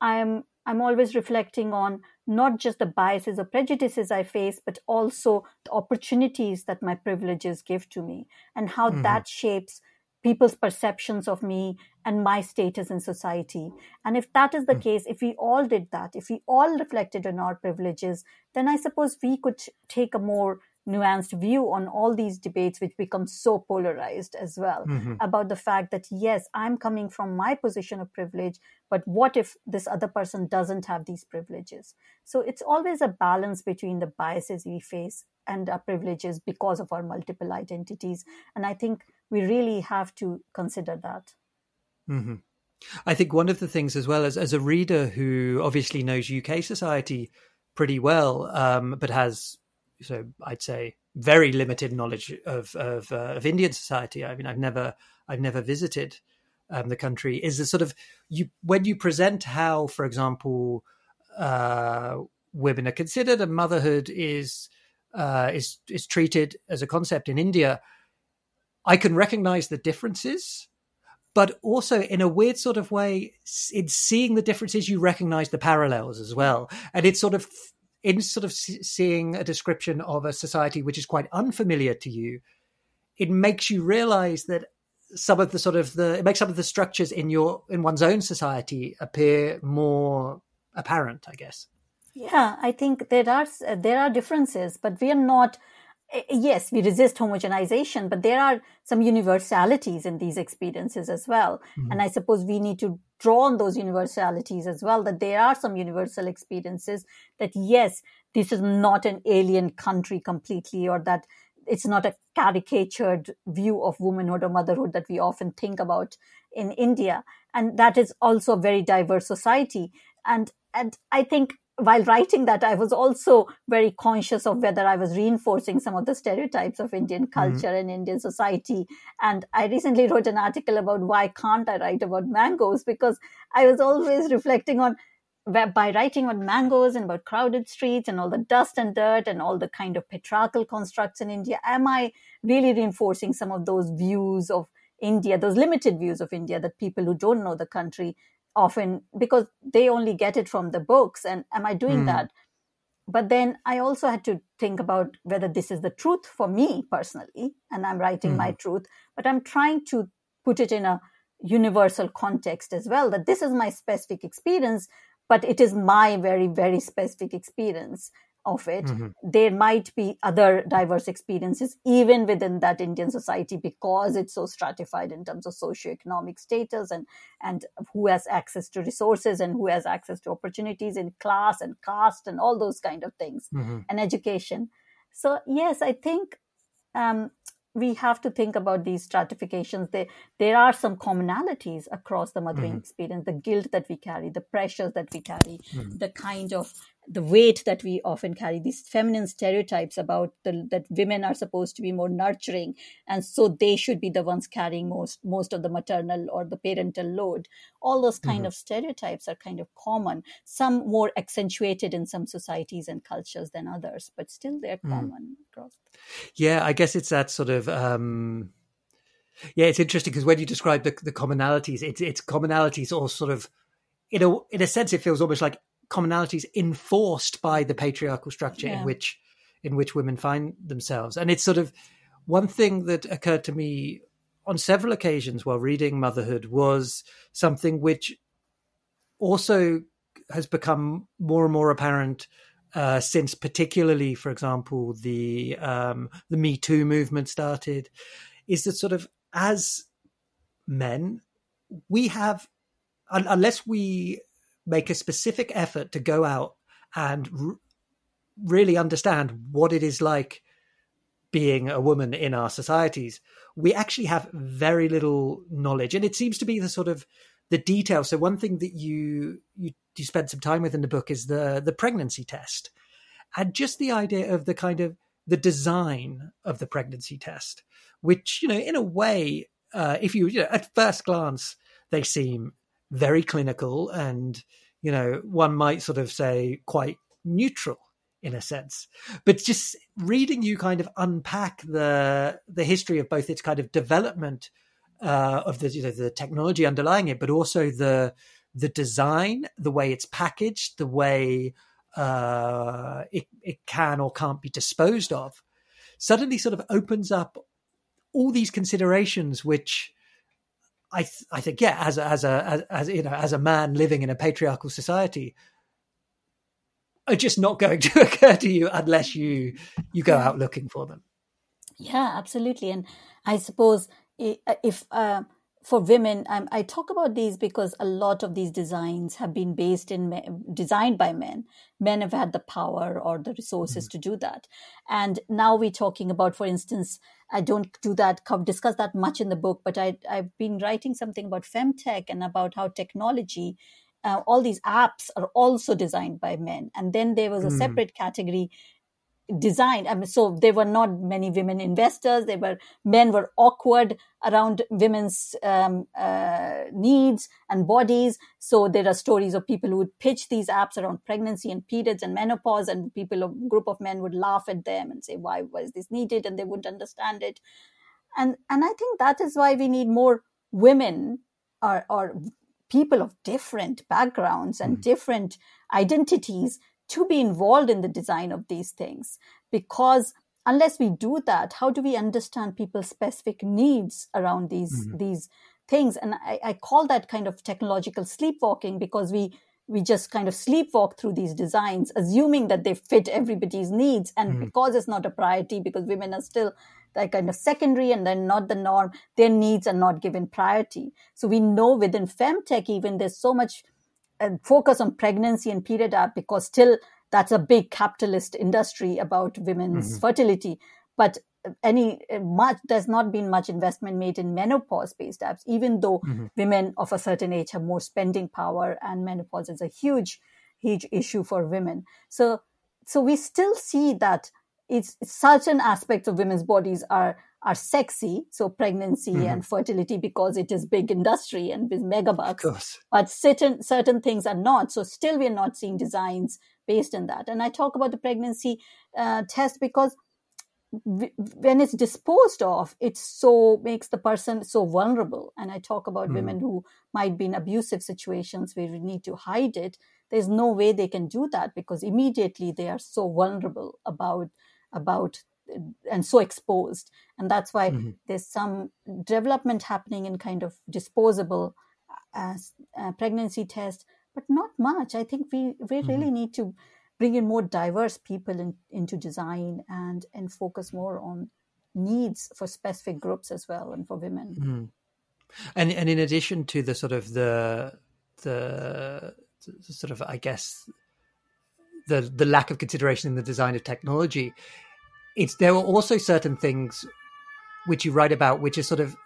I'm I'm always reflecting on not just the biases or prejudices I face, but also the opportunities that my privileges give to me and how mm-hmm. that shapes people's perceptions of me and my status in society. And if that is the mm-hmm. case, if we all did that, if we all reflected on our privileges, then I suppose we could take a more nuanced view on all these debates, which become so polarized as well, mm-hmm. about the fact that, yes, I'm coming from my position of privilege, but what if this other person doesn't have these privileges? So it's always a balance between the biases we face and our privileges because of our multiple identities. And I think we really have to consider that. Mm-hmm. I think one of the things, as well as as a reader who obviously knows UK society pretty well, um, but has so I'd say very limited knowledge of of, uh, of Indian society. I mean, I've never I've never visited um, the country. Is the sort of you when you present how, for example, uh, women are considered and motherhood is uh, is is treated as a concept in India. I can recognize the differences, but also in a weird sort of way, in seeing the differences, you recognize the parallels as well, and it's sort of in sort of seeing a description of a society which is quite unfamiliar to you, it makes you realize that some of the sort of the it makes some of the structures in your in one's own society appear more apparent, I guess. Yeah, I think there are there are differences, but we are not. Eh, yes, we resist homogenization, but there are some universalities in these experiences as well. Mm-hmm. And I suppose we need to draw on those universalities as well. That there are some universal experiences that yes, this is not an alien country completely, or that it's not a caricatured view of womanhood or motherhood that we often think about in India. And that is also a very diverse society. And, and I think while writing that, I was also very conscious of whether I was reinforcing some of the stereotypes of Indian mm-hmm. culture mm-hmm. and Indian society. And I recently wrote an article about why can't I write about mangoes? Because I was always reflecting on by writing on mangoes and about crowded streets and all the dust and dirt and all the kind of patriarchal constructs in India, am I really reinforcing some of those views of India, those limited views of India that people who don't know the country often, because they only get it from the books? And am I doing mm. that? But then I also had to think about whether this is the truth for me personally, and I'm writing mm. my truth, but I'm trying to put it in a universal context as well that this is my specific experience but it is my very, very specific experience of it. Mm-hmm. There might be other diverse experiences even within that Indian society because it's so stratified in terms of socioeconomic status and, and who has access to resources and who has access to opportunities in class and caste and all those kind of things mm-hmm. and education. So, yes, I think um, we have to think about these stratifications. There, there are some commonalities across the mothering mm-hmm. experience, the guilt that we carry, the pressures that we carry, mm-hmm. the kind of the weight that we often carry these feminine stereotypes about the, that women are supposed to be more nurturing and so they should be the ones carrying most most of the maternal or the parental load all those kind mm-hmm. of stereotypes are kind of common some more accentuated in some societies and cultures than others but still they're mm. common across yeah i guess it's that sort of um yeah it's interesting because when you describe the, the commonalities it's it's commonalities all sort of in a in a sense it feels almost like commonalities enforced by the patriarchal structure yeah. in which in which women find themselves. And it's sort of one thing that occurred to me on several occasions while reading Motherhood was something which also has become more and more apparent uh, since, particularly, for example, the um, the Me Too movement started, is that sort of as men, we have unless we make a specific effort to go out and r- really understand what it is like being a woman in our societies, we actually have very little knowledge, and it seems to be the sort of the detail. So one thing that you you you spend some time with in the book is the the pregnancy test, and just the idea of the kind of the design of the pregnancy test, which you know in a way, uh, if you, you know, at first glance they seem very clinical and you know one might sort of say quite neutral in a sense. But just reading you kind of unpack the the history of both its kind of development uh, of the you know the technology underlying it but also the the design the way it's packaged the way uh, it, it can or can't be disposed of suddenly sort of opens up all these considerations which I th- I think yeah, as a, as a as, as you know as a man living in a patriarchal society, are just not going to occur to you unless you you go out looking for them. Yeah, absolutely, and I suppose if uh, for women, um, I talk about these because a lot of these designs have been based in men, designed by men. Men have had the power or the resources mm-hmm. to do that, and now we're talking about, for instance, I don't do that discuss that much in the book, but I, I've been writing something about femtech and about how technology. Uh, all these apps are also designed by men, and then there was a mm. separate category designed. I mean, so there were not many women investors. There were men were awkward around women's um, uh, needs and bodies. So there are stories of people who would pitch these apps around pregnancy and periods and menopause, and people, a group of men would laugh at them and say, "Why was this needed?" And they wouldn't understand it. And and I think that is why we need more women or or people of different backgrounds and mm. different identities to be involved in the design of these things because unless we do that how do we understand people's specific needs around these mm-hmm. these things and I, I, call that kind of technological sleepwalking because we we just kind of sleepwalk through these designs, assuming that they fit everybody's needs. And mm because it's not a priority, because women are still that kind of secondary and then not the norm, their needs are not given priority. So we know within femtech, even there's so much focus on pregnancy and period art because still that's a big capitalist industry about women's mm-hmm. fertility. But any much there's not been much investment made in menopause based apps even though mm-hmm. women of a certain age have more spending power and menopause is a huge huge issue for women so so we still see that it's certain aspects of women's bodies are are sexy so pregnancy mm-hmm. and fertility because it is big industry and with megabucks. But certain certain things are not so still we're not seeing designs based on that. And i talk about the pregnancy uh, test because when it's disposed of it so makes the person so vulnerable. And i talk about mm. women who might be in abusive situations where we need to hide it. There's no way they can do that because immediately they are so vulnerable about about and so exposed and that's why mm-hmm. there's some development happening in kind of disposable as uh, pregnancy test but not much i think we we mm-hmm. really need to bring in more diverse people in, into design and and focus more on needs for specific groups as well and for women. Mm. And and in addition to the sort of the the, the sort of I guess the the lack of consideration in the design of technology, it's there are also certain things which you write about, which are sort of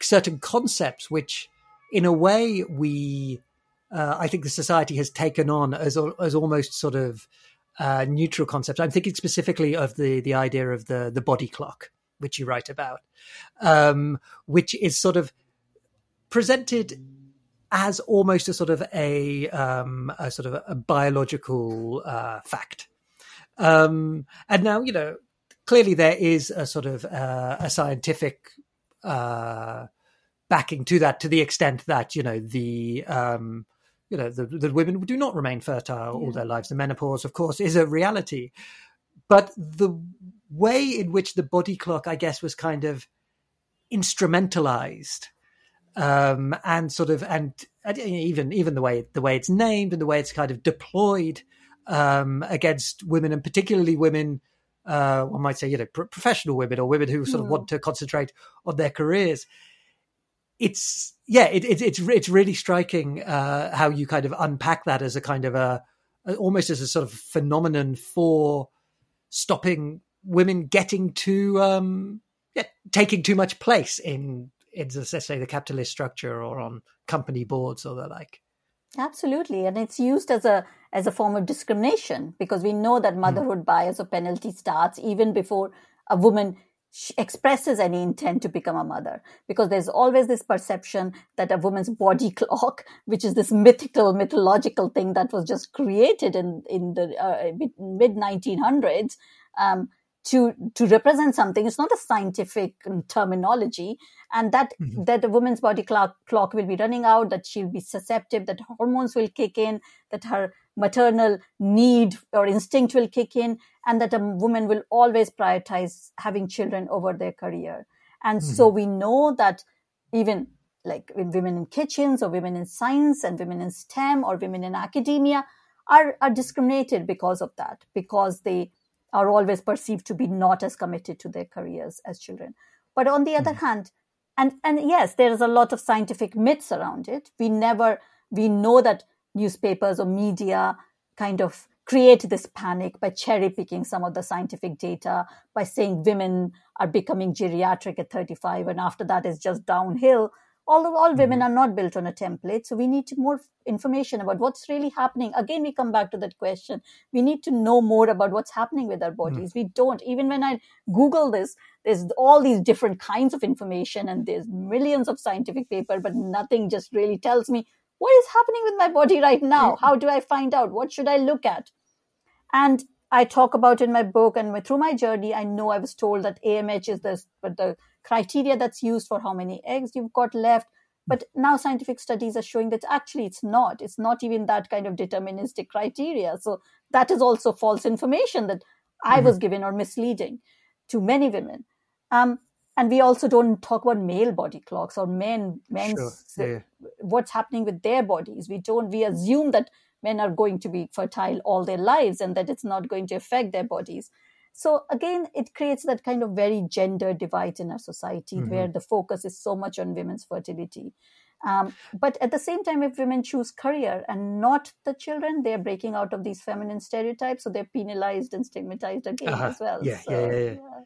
certain concepts which, in a way, we uh, I think the society has taken on as as almost sort of uh, neutral concepts. I'm thinking specifically of the the idea of the the body clock, which you write about, um, which is sort of presented as almost a sort of a, um, a sort of a biological uh, fact. Um, and now, you know, clearly there is a sort of uh, a scientific uh, backing to that, to the extent that you know the um, you know, the, the women do not remain fertile yeah. all their lives. The menopause, of course, is a reality. But the way in which the body clock, I guess, was kind of instrumentalized um, and sort of and, even even the way the way it's named and the way it's kind of deployed um, against women and particularly women uh, one might say you know pro- professional women or women who sort of want to concentrate on their careers. It's yeah, it, it, it's it's really striking uh, how you kind of unpack that as a kind of a, almost as a sort of phenomenon for stopping women getting to um, yeah, taking too much place in in let's say the capitalist structure or on company boards or the like. Absolutely, and it's used as a as a form of discrimination because we know that hmm. motherhood bias or penalty starts even before a woman expresses any intent to become a mother because there's always this perception that a woman's body clock which is this mythical mythological thing that was just created in in the uh, mid 1900s um, to to represent something it's not a scientific terminology and that mm-hmm. that a woman's body clock clock will be running out that she'll be susceptible that hormones will kick in that her maternal need or instinct will kick in and that a woman will always prioritize having children over their career. And mm-hmm. so we know that even like women in kitchens or women in science and women in STEM or women in academia are, are discriminated because of that, because they are always perceived to be not as committed to their careers as children. But on the mm-hmm. other hand, and, and yes, there is a lot of scientific myths around it. We never, we know that newspapers or media kind of create this panic by cherry picking some of the scientific data, by saying women are becoming geriatric at 35 and after that is just downhill. All, all mm-hmm. women are not built on a template. So we need more information about what's really happening. Again, we come back to that question. We need to know more about what's happening with our mm-hmm. bodies. Mm-hmm. We don't. Even when I Google this, there's all these different kinds of information and there's millions of scientific paper, but nothing just really tells me what is happening with my body right now? How do I find out? What should I look at? And I talk about in my book and through my journey, I know I was told that AMH is the, but the criteria that's used for how many eggs you've got left. But now scientific studies are showing that actually it's not. It's not even that kind of deterministic criteria. So that is also false information that I mm-hmm. was given or misleading to many women. Um, and we also don't talk about male body clocks or men men's sure. yeah. what's happening with their bodies we don't we assume that men are going to be fertile all their lives and that it's not going to affect their bodies. So again, it creates that kind of very gender divide in our society mm-hmm. where the focus is so much on women's fertility. Um, but at the same time, if women choose career and not the children, they're breaking out of these feminine stereotypes, so they're penalized and stigmatized again uh-huh. as well. Yeah, so, yeah, yeah, yeah,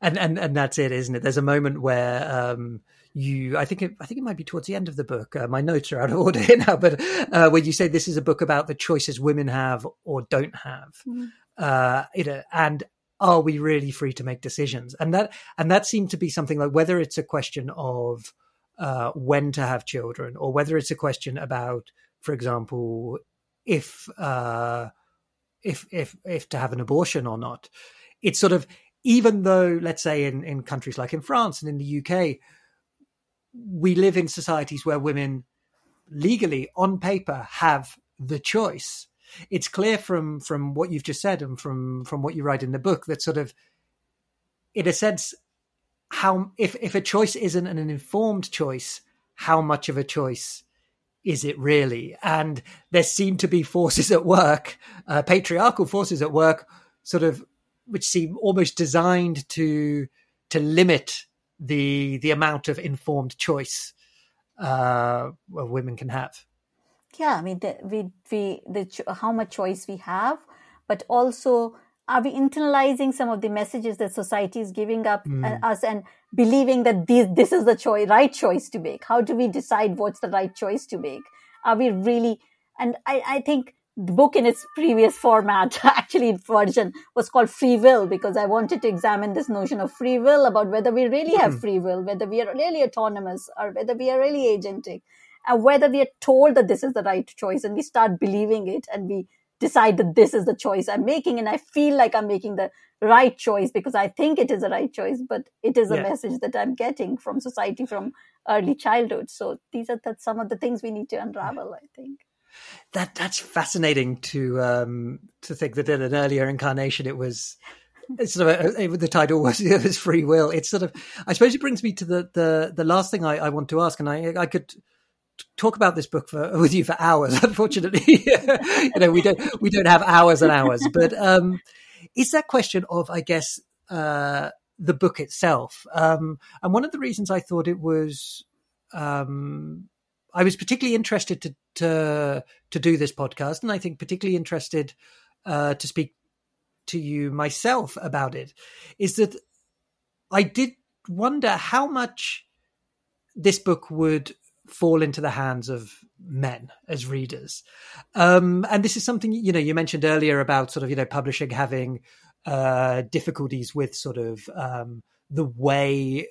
And and and that's it, isn't it? There's a moment where um, you, I think, it, I think it might be towards the end of the book. Uh, my notes are out of order here now, but uh, when you say this is a book about the choices women have or don't have, mm-hmm. uh, you know, and are we really free to make decisions? And that and that seemed to be something like whether it's a question of uh, when to have children, or whether it's a question about, for example, if uh, if if if to have an abortion or not. It's sort of even though, let's say, in in countries like in France and in the UK, we live in societies where women legally on paper have the choice it's clear from from what you've just said and from from what you write in the book that sort of in a sense how if if a choice isn't an informed choice, how much of a choice is it really? And there seem to be forces at work, uh, patriarchal forces at work, sort of which seem almost designed to to limit the the amount of informed choice uh, women can have. Yeah, I mean, the, we we the how much choice we have, but also are we internalizing some of the messages that society is giving up mm. us and believing that these, this is the choice, right choice to make? How do we decide what's the right choice to make? Are we really? And I, I think the book in its previous format, actually version, was called Free Will because I wanted to examine this notion of free will about whether we really have mm. free will, whether we are really autonomous, or whether we are really agentic, and whether we are told that this is the right choice and we start believing it and we decide that this is the choice I'm making. And I feel like I'm making the right choice because I think it is the right choice, but it is a yeah. message that I'm getting from society from early childhood. So these are the, some of the things we need to unravel, I think. That that's fascinating to um, to think that in an earlier incarnation it was it's sort of a, the title was, it was free will. It's sort of I suppose it brings me to the the, the last thing I, I want to ask, and I I could talk about this book for, with you for hours. Unfortunately, you know we don't we don't have hours and hours. But um, is that question of I guess uh, the book itself? Um, and one of the reasons I thought it was. Um, I was particularly interested to, to to do this podcast, and I think particularly interested uh, to speak to you myself about it. Is that I did wonder how much this book would fall into the hands of men as readers. Um, and this is something, you know, you mentioned earlier about sort of, you know, publishing having uh, difficulties with sort of um, the way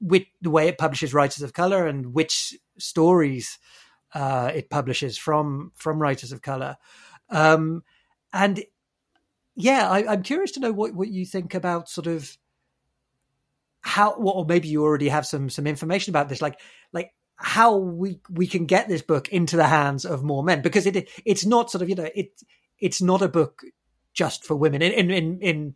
with the way it publishes writers of color and which stories uh, it publishes from from writers of color. Um, and yeah, I, am curious to know what, what you think about sort of how, or maybe you already have some some information about this, like like how we we can get this book into the hands of more men because it it's not sort of you know it it's not a book just for women in in, in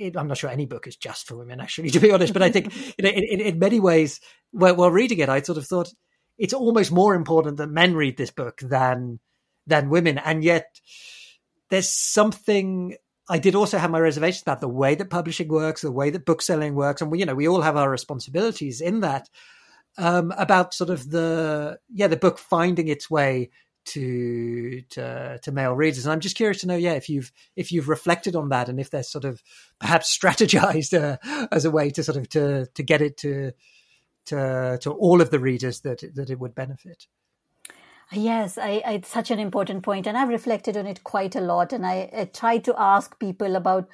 I'm not sure any book is just for women, actually, to be honest. But I think you know, in, in, many ways, while, while reading it, I sort of thought it's almost more important that men read this book than than women, and yet there's something. I did also have my reservations about the way that publishing works, the way that book selling works, and we, you know, we all have our responsibilities in that um, about sort of the yeah the book finding its way to to to male readers and i'm just curious to know yeah if you've if you've reflected on that and if there's sort of perhaps strategized uh, as a way to sort of to to get it to to to all of the readers that that it would benefit Yes, I, I, it's such an important point, and I've reflected on it quite a lot. And I, I try to ask people about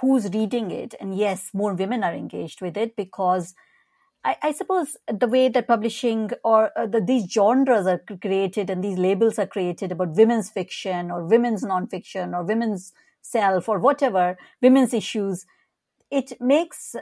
who's reading it, and yes, more women are engaged with it because I, I, suppose the way that publishing or uh, the, these genres are created and these labels are created about women's fiction or women's nonfiction or women's self or whatever women's issues, it makes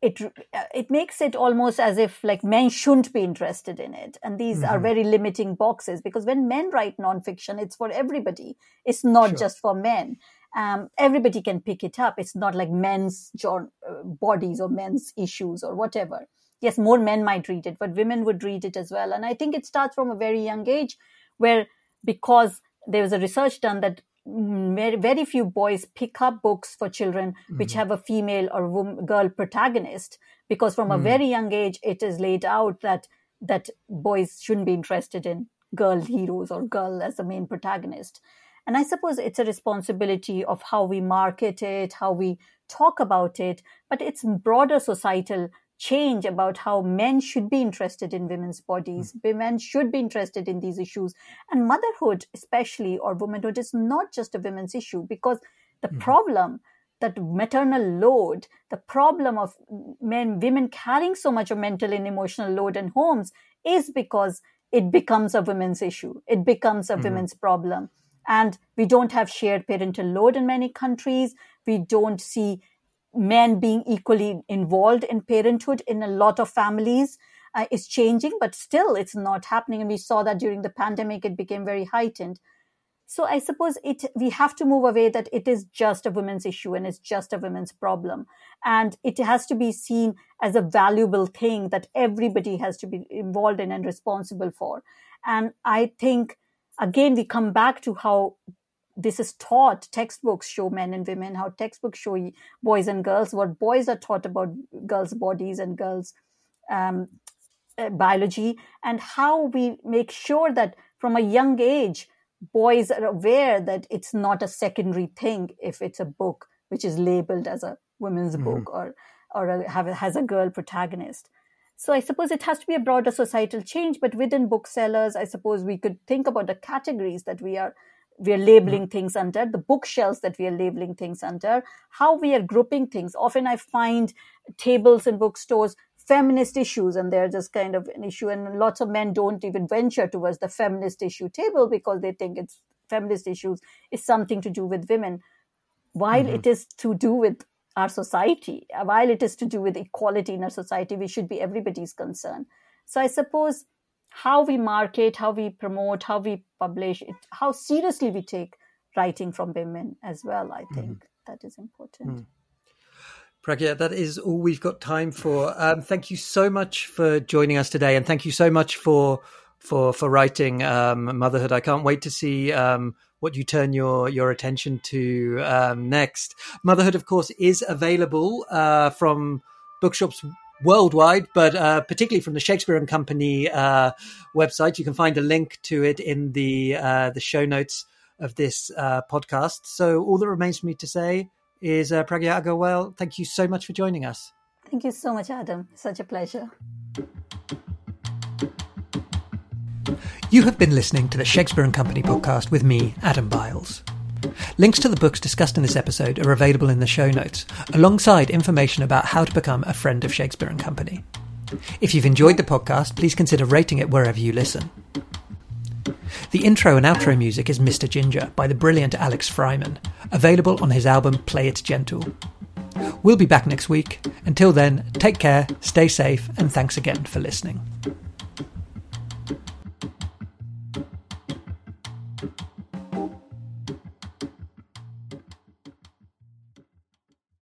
it uh, it makes it almost as if like men shouldn't be interested in it, and these mm-hmm. are very limiting boxes because when men write nonfiction, it's for everybody. It's not sure. just for men. Um, everybody can pick it up. It's not like men's uh, bodies or men's issues or whatever yes, more men might read it, but women would read it as well. And I think it starts from a very young age where because there was a research done that very, very few boys pick up books for children mm-hmm. which have a female or woman, girl protagonist because from mm-hmm. a mm. very young age it is laid out that that boys shouldn't be interested in girl heroes or girl as the main protagonist and i suppose it's a responsibility of how we market it how we talk about it but it's broader societal change about how men should be interested in women's bodies. Mm-hmm. Men should be interested in these issues. And motherhood, especially, or womanhood, is not just a women's issue because the mm-hmm. problem that maternal load, the problem of men, women carrying so much of mental and emotional load in homes is because it becomes a women's issue. It becomes a mm-hmm. women's problem. And we don't have shared parental load in many countries. We don't see men being equally involved in parenthood in a lot of families uh, is changing, but still it's not happening. And we saw that during the pandemic, it became very heightened. So I suppose it we have to move away that it is just a women's issue and it's just a women's problem. And it has to be seen as a valuable thing that everybody has to be involved in and responsible for. And I think again we come back to how this is taught textbooks show men and women how textbooks show boys and girls what boys are taught about girls bodies and girls um, uh, biology and how we make sure that from a young age boys are aware that it's not a secondary thing if it's a book which is labeled as a women's mm-hmm. book or or a, have, has a girl protagonist so I suppose it has to be a broader societal change, but within booksellers, I suppose we could think about the categories that we are we are labeling mm-hmm. things under, the bookshelves that we are labeling things under, how we are grouping things. Often I find tables in bookstores, feminist issues, and they're just kind of an issue. And lots of men don't even venture towards the feminist issue table because they think it's feminist issues is something to do with women, while mm-hmm. it is to do with our society, while it is to do with equality in our society, we should be everybody's concern. So I suppose how we market, how we promote, how we publish, it, how seriously we take writing from women as well. I think mm. that is important. Mm. Pragya, that is all we've got time for. Um, thank you so much for joining us today, and thank you so much for for for writing um, motherhood. I can't wait to see um, what you turn your your attention to um, next. Motherhood, of course, is available uh, from bookshops worldwide, but uh, particularly from the Shakespeare and Company uh, website. You can find a link to it in the uh, the show notes of this uh, podcast. So all that remains for me to say is uh, Pragya Agarwal, thank you so much for joining us. Thank you so much, Adam. Such a pleasure. You have been listening to the Shakespeare and Company podcast with me, Adam Biles. Links to the books discussed in this episode are available in the show notes, alongside information about how to become a friend of Shakespeare and Company. If you've enjoyed the podcast, please consider rating it wherever you listen. The intro and outro music is Mr. Ginger by the brilliant Alex Freiman, available on his album Play It Gentle. We'll be back next week. Until then, take care, stay safe, and thanks again for listening.